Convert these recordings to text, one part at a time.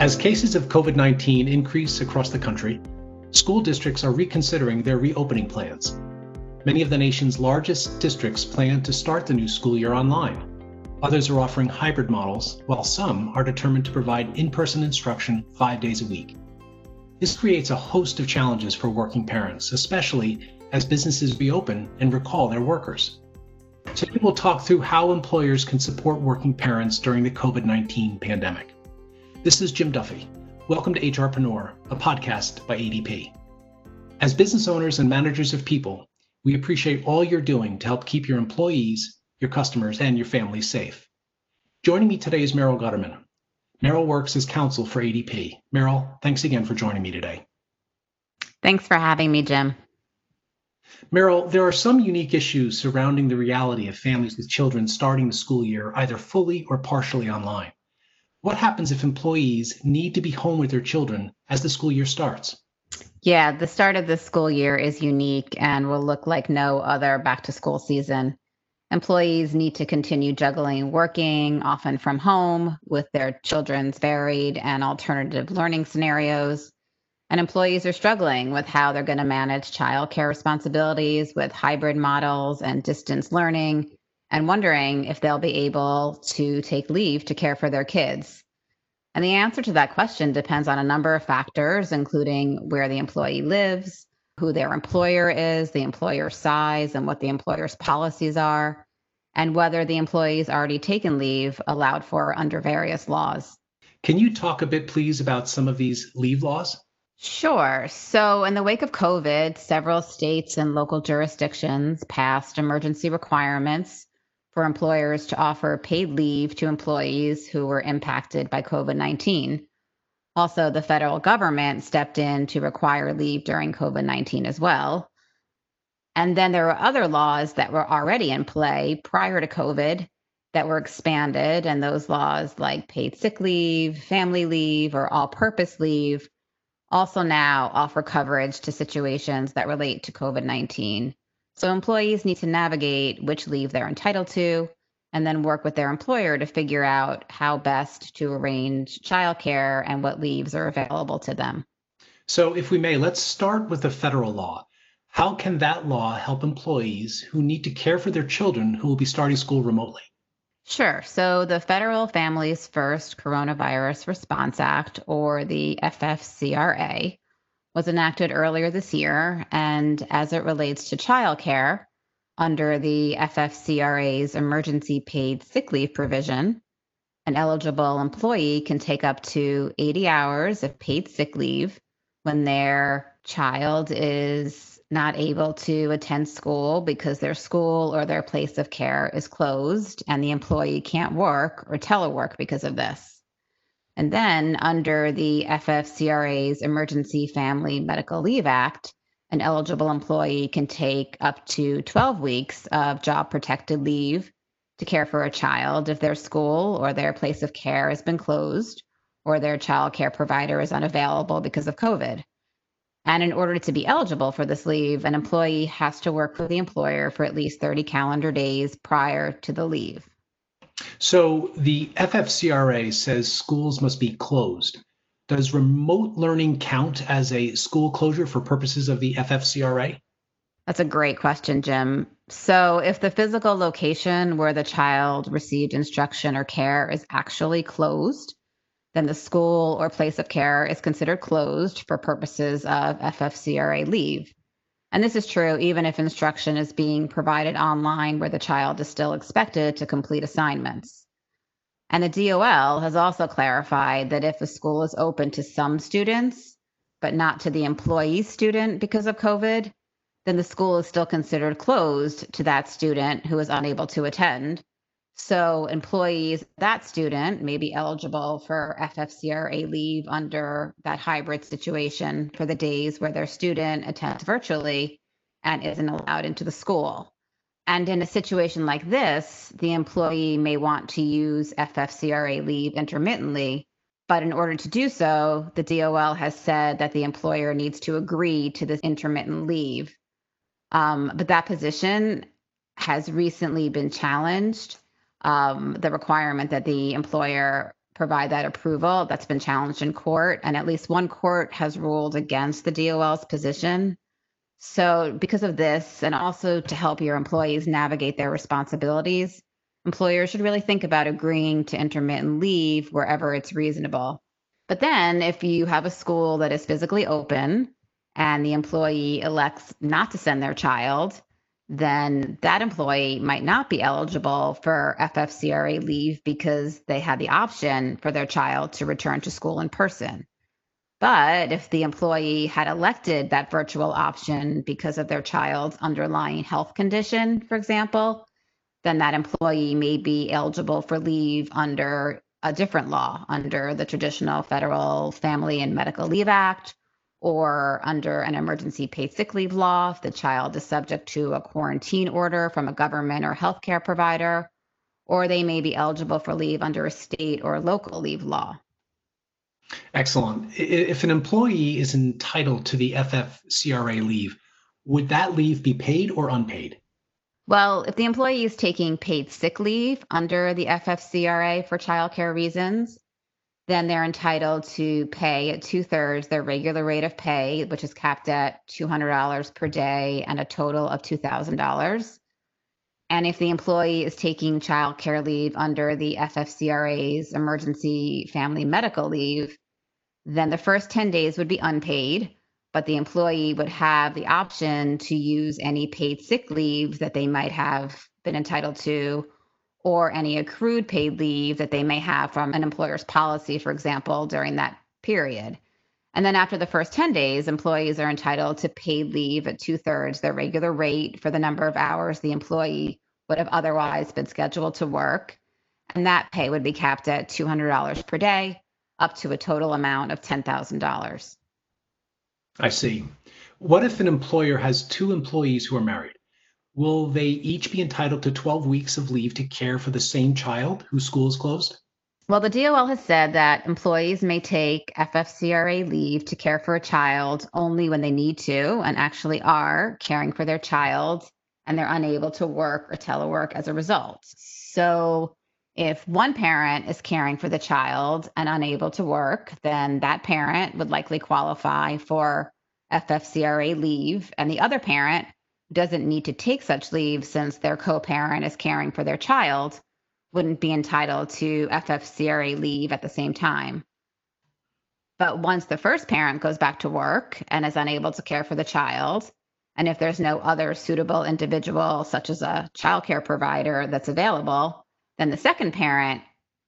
As cases of COVID 19 increase across the country, school districts are reconsidering their reopening plans. Many of the nation's largest districts plan to start the new school year online. Others are offering hybrid models, while some are determined to provide in person instruction five days a week. This creates a host of challenges for working parents, especially as businesses reopen and recall their workers. Today, we'll talk through how employers can support working parents during the COVID 19 pandemic. This is Jim Duffy. Welcome to HRpreneur, a podcast by ADP. As business owners and managers of people, we appreciate all you're doing to help keep your employees, your customers, and your families safe. Joining me today is Meryl Gutterman. Meryl works as counsel for ADP. Meryl, thanks again for joining me today. Thanks for having me, Jim. Meryl, there are some unique issues surrounding the reality of families with children starting the school year either fully or partially online. What happens if employees need to be home with their children as the school year starts? Yeah, the start of the school year is unique and will look like no other back to school season. Employees need to continue juggling working, often from home, with their children's varied and alternative learning scenarios. And employees are struggling with how they're going to manage childcare responsibilities with hybrid models and distance learning and wondering if they'll be able to take leave to care for their kids. And the answer to that question depends on a number of factors, including where the employee lives, who their employer is, the employer's size, and what the employer's policies are, and whether the employee's already taken leave allowed for under various laws. Can you talk a bit, please, about some of these leave laws? Sure. So, in the wake of COVID, several states and local jurisdictions passed emergency requirements for employers to offer paid leave to employees who were impacted by COVID 19. Also, the federal government stepped in to require leave during COVID 19 as well. And then there were other laws that were already in play prior to COVID that were expanded. And those laws, like paid sick leave, family leave, or all purpose leave, also now offer coverage to situations that relate to COVID 19. So employees need to navigate which leave they're entitled to and then work with their employer to figure out how best to arrange childcare and what leaves are available to them. So, if we may, let's start with the federal law. How can that law help employees who need to care for their children who will be starting school remotely? Sure. So, the Federal Families First Coronavirus Response Act, or the FFCRA, was enacted earlier this year. And as it relates to childcare, under the FFCRA's emergency paid sick leave provision, an eligible employee can take up to 80 hours of paid sick leave when their child is not able to attend school because their school or their place of care is closed and the employee can't work or telework because of this. And then under the FFCRA's Emergency Family Medical Leave Act, an eligible employee can take up to 12 weeks of job protected leave to care for a child if their school or their place of care has been closed or their child care provider is unavailable because of COVID. And in order to be eligible for this leave, an employee has to work for the employer for at least 30 calendar days prior to the leave. So the FFCRA says schools must be closed. Does remote learning count as a school closure for purposes of the FFCRA? That's a great question, Jim. So, if the physical location where the child received instruction or care is actually closed, then the school or place of care is considered closed for purposes of FFCRA leave. And this is true even if instruction is being provided online where the child is still expected to complete assignments. And the DOL has also clarified that if a school is open to some students, but not to the employee student because of COVID, then the school is still considered closed to that student who is unable to attend. So employees, that student may be eligible for FFCRA leave under that hybrid situation for the days where their student attends virtually and isn't allowed into the school. And in a situation like this, the employee may want to use FFCRA leave intermittently. But in order to do so, the DOL has said that the employer needs to agree to this intermittent leave. Um, but that position has recently been challenged um, the requirement that the employer provide that approval. That's been challenged in court, and at least one court has ruled against the DOL's position. So, because of this, and also to help your employees navigate their responsibilities, employers should really think about agreeing to intermittent leave wherever it's reasonable. But then, if you have a school that is physically open and the employee elects not to send their child, then that employee might not be eligible for FFCRA leave because they had the option for their child to return to school in person. But if the employee had elected that virtual option because of their child's underlying health condition, for example, then that employee may be eligible for leave under a different law, under the traditional Federal Family and Medical Leave Act or under an emergency paid sick leave law if the child is subject to a quarantine order from a government or healthcare provider, or they may be eligible for leave under a state or local leave law. Excellent. If an employee is entitled to the FFCRA leave, would that leave be paid or unpaid? Well, if the employee is taking paid sick leave under the FFCRA for childcare reasons, then they're entitled to pay at two thirds their regular rate of pay, which is capped at $200 per day and a total of $2,000. And if the employee is taking child care leave under the FFCRA's emergency family medical leave, then the first 10 days would be unpaid, but the employee would have the option to use any paid sick leave that they might have been entitled to or any accrued paid leave that they may have from an employer's policy, for example, during that period. And then after the first 10 days, employees are entitled to paid leave at two thirds their regular rate for the number of hours the employee would have otherwise been scheduled to work. And that pay would be capped at $200 per day, up to a total amount of $10,000. I see. What if an employer has two employees who are married? Will they each be entitled to 12 weeks of leave to care for the same child whose school is closed? Well, the DOL has said that employees may take FFCRA leave to care for a child only when they need to and actually are caring for their child and they're unable to work or telework as a result. So, if one parent is caring for the child and unable to work, then that parent would likely qualify for FFCRA leave, and the other parent doesn't need to take such leave since their co parent is caring for their child wouldn't be entitled to FFCRA leave at the same time. But once the first parent goes back to work and is unable to care for the child, and if there's no other suitable individual, such as a childcare provider, that's available, then the second parent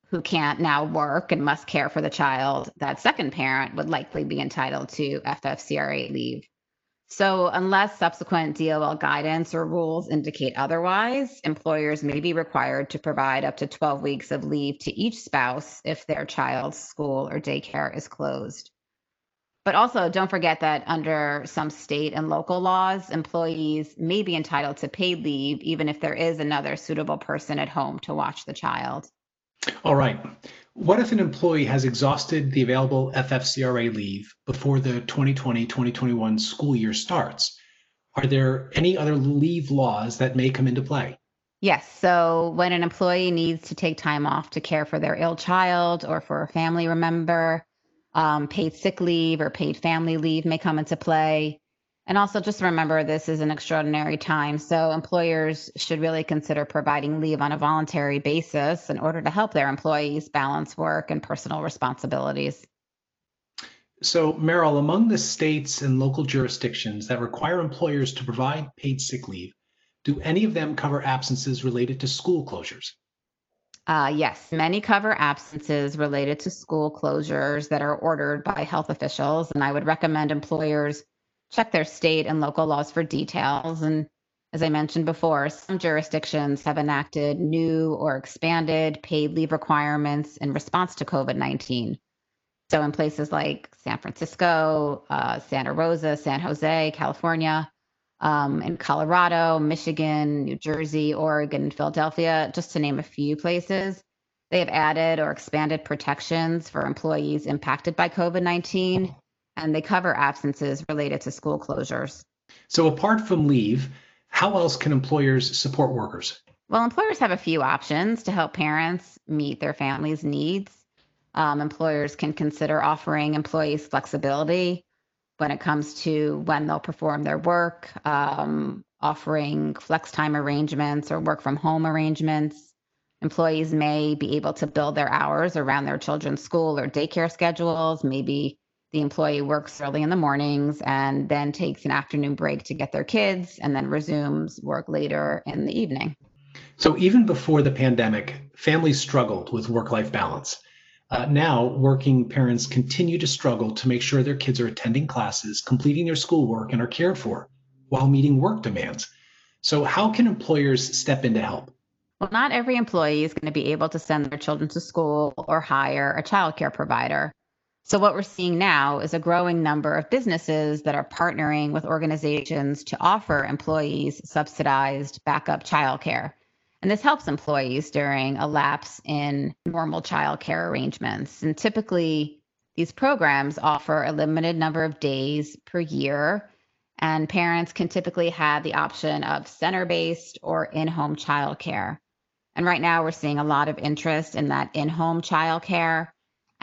who can't now work and must care for the child, that second parent would likely be entitled to FFCRA leave. So, unless subsequent DOL guidance or rules indicate otherwise, employers may be required to provide up to 12 weeks of leave to each spouse if their child's school or daycare is closed. But also, don't forget that under some state and local laws, employees may be entitled to paid leave even if there is another suitable person at home to watch the child. All right. What if an employee has exhausted the available FFCRA leave before the 2020 2021 school year starts? Are there any other leave laws that may come into play? Yes. So, when an employee needs to take time off to care for their ill child or for a family member, um, paid sick leave or paid family leave may come into play. And also, just remember this is an extraordinary time. So, employers should really consider providing leave on a voluntary basis in order to help their employees balance work and personal responsibilities. So, Meryl, among the states and local jurisdictions that require employers to provide paid sick leave, do any of them cover absences related to school closures? Uh, yes, many cover absences related to school closures that are ordered by health officials. And I would recommend employers check their state and local laws for details. And as I mentioned before, some jurisdictions have enacted new or expanded paid leave requirements in response to COVID 19. So, in places like San Francisco, uh, Santa Rosa, San Jose, California, um, in Colorado, Michigan, New Jersey, Oregon, Philadelphia, just to name a few places, they have added or expanded protections for employees impacted by COVID 19 and they cover absences related to school closures. So, apart from leave, how else can employers support workers? Well, employers have a few options to help parents meet their families' needs. um, employers can consider offering employees flexibility when it comes to when they'll perform their work, um, offering flex time arrangements or work from home arrangements. Employees may be able to build their hours around their children's school or daycare schedules. Maybe the employee works early in the mornings and then takes an afternoon break to get their kids and then resumes work later in the evening. So, even before the pandemic, families struggled with work life balance. Uh, now, working parents continue to struggle to make sure their kids are attending classes, completing their schoolwork, and are cared for while meeting work demands. So, how can employers step in to help? Well, not every employee is going to be able to send their children to school or hire a childcare provider. So, what we're seeing now is a growing number of businesses that are partnering with organizations to offer employees subsidized backup childcare. And this helps employees during a lapse in normal childcare arrangements. And typically, these programs offer a limited number of days per year, and parents can typically have the option of center based or in home childcare. And right now, we're seeing a lot of interest in that in home childcare.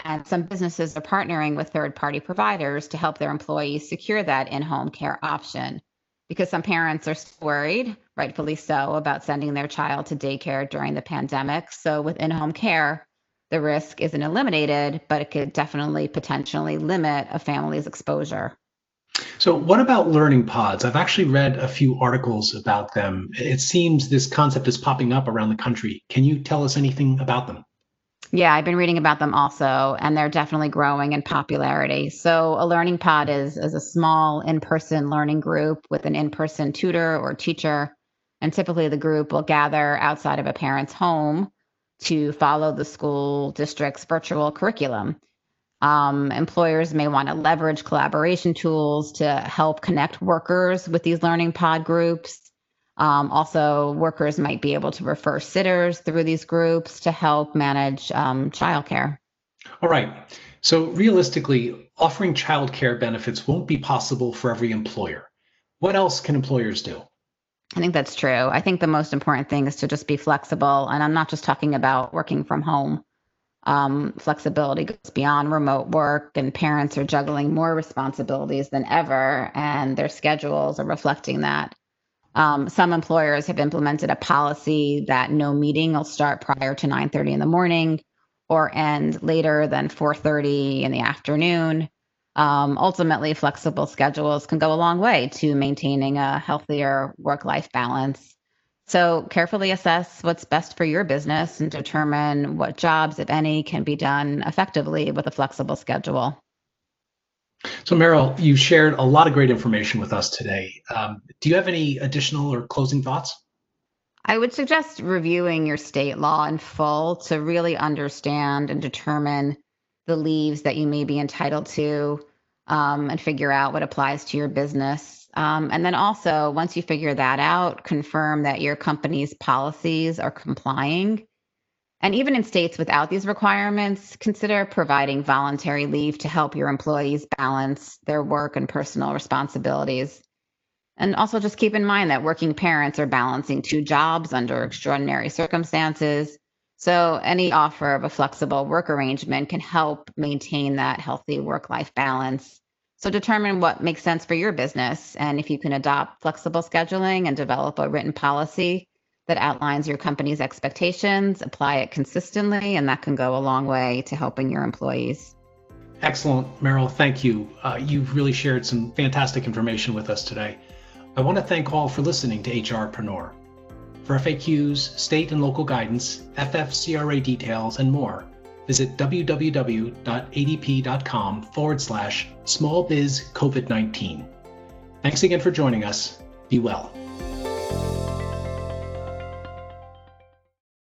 And some businesses are partnering with third party providers to help their employees secure that in home care option because some parents are worried, rightfully so, about sending their child to daycare during the pandemic. So with in home care, the risk isn't eliminated, but it could definitely potentially limit a family's exposure. So, what about learning pods? I've actually read a few articles about them. It seems this concept is popping up around the country. Can you tell us anything about them? Yeah, I've been reading about them also, and they're definitely growing in popularity. So, a learning pod is, is a small in person learning group with an in person tutor or teacher. And typically, the group will gather outside of a parent's home to follow the school district's virtual curriculum. Um, employers may want to leverage collaboration tools to help connect workers with these learning pod groups. Um, also, workers might be able to refer sitters through these groups to help manage um, childcare. All right. So, realistically, offering childcare benefits won't be possible for every employer. What else can employers do? I think that's true. I think the most important thing is to just be flexible. And I'm not just talking about working from home. Um, flexibility goes beyond remote work, and parents are juggling more responsibilities than ever, and their schedules are reflecting that. Um, some employers have implemented a policy that no meeting will start prior to 9:30 in the morning or end later than 4:30 in the afternoon. Um, ultimately, flexible schedules can go a long way to maintaining a healthier work-life balance. So, carefully assess what's best for your business and determine what jobs, if any, can be done effectively with a flexible schedule. So, Meryl, you shared a lot of great information with us today. Um, do you have any additional or closing thoughts? I would suggest reviewing your state law in full to really understand and determine the leaves that you may be entitled to um, and figure out what applies to your business. Um, and then also, once you figure that out, confirm that your company's policies are complying and even in states without these requirements, consider providing voluntary leave to help your employees balance their work and personal responsibilities. And also just keep in mind that working parents are balancing two jobs under extraordinary circumstances. So any offer of a flexible work arrangement can help maintain that healthy work life balance. So determine what makes sense for your business. And if you can adopt flexible scheduling and develop a written policy, that outlines your company's expectations, apply it consistently, and that can go a long way to helping your employees. Excellent, Meryl. Thank you. Uh, you've really shared some fantastic information with us today. I want to thank all for listening to HRpreneur. For FAQs, state and local guidance, FFCRA details, and more, visit www.adp.com forward slash small biz COVID 19. Thanks again for joining us. Be well.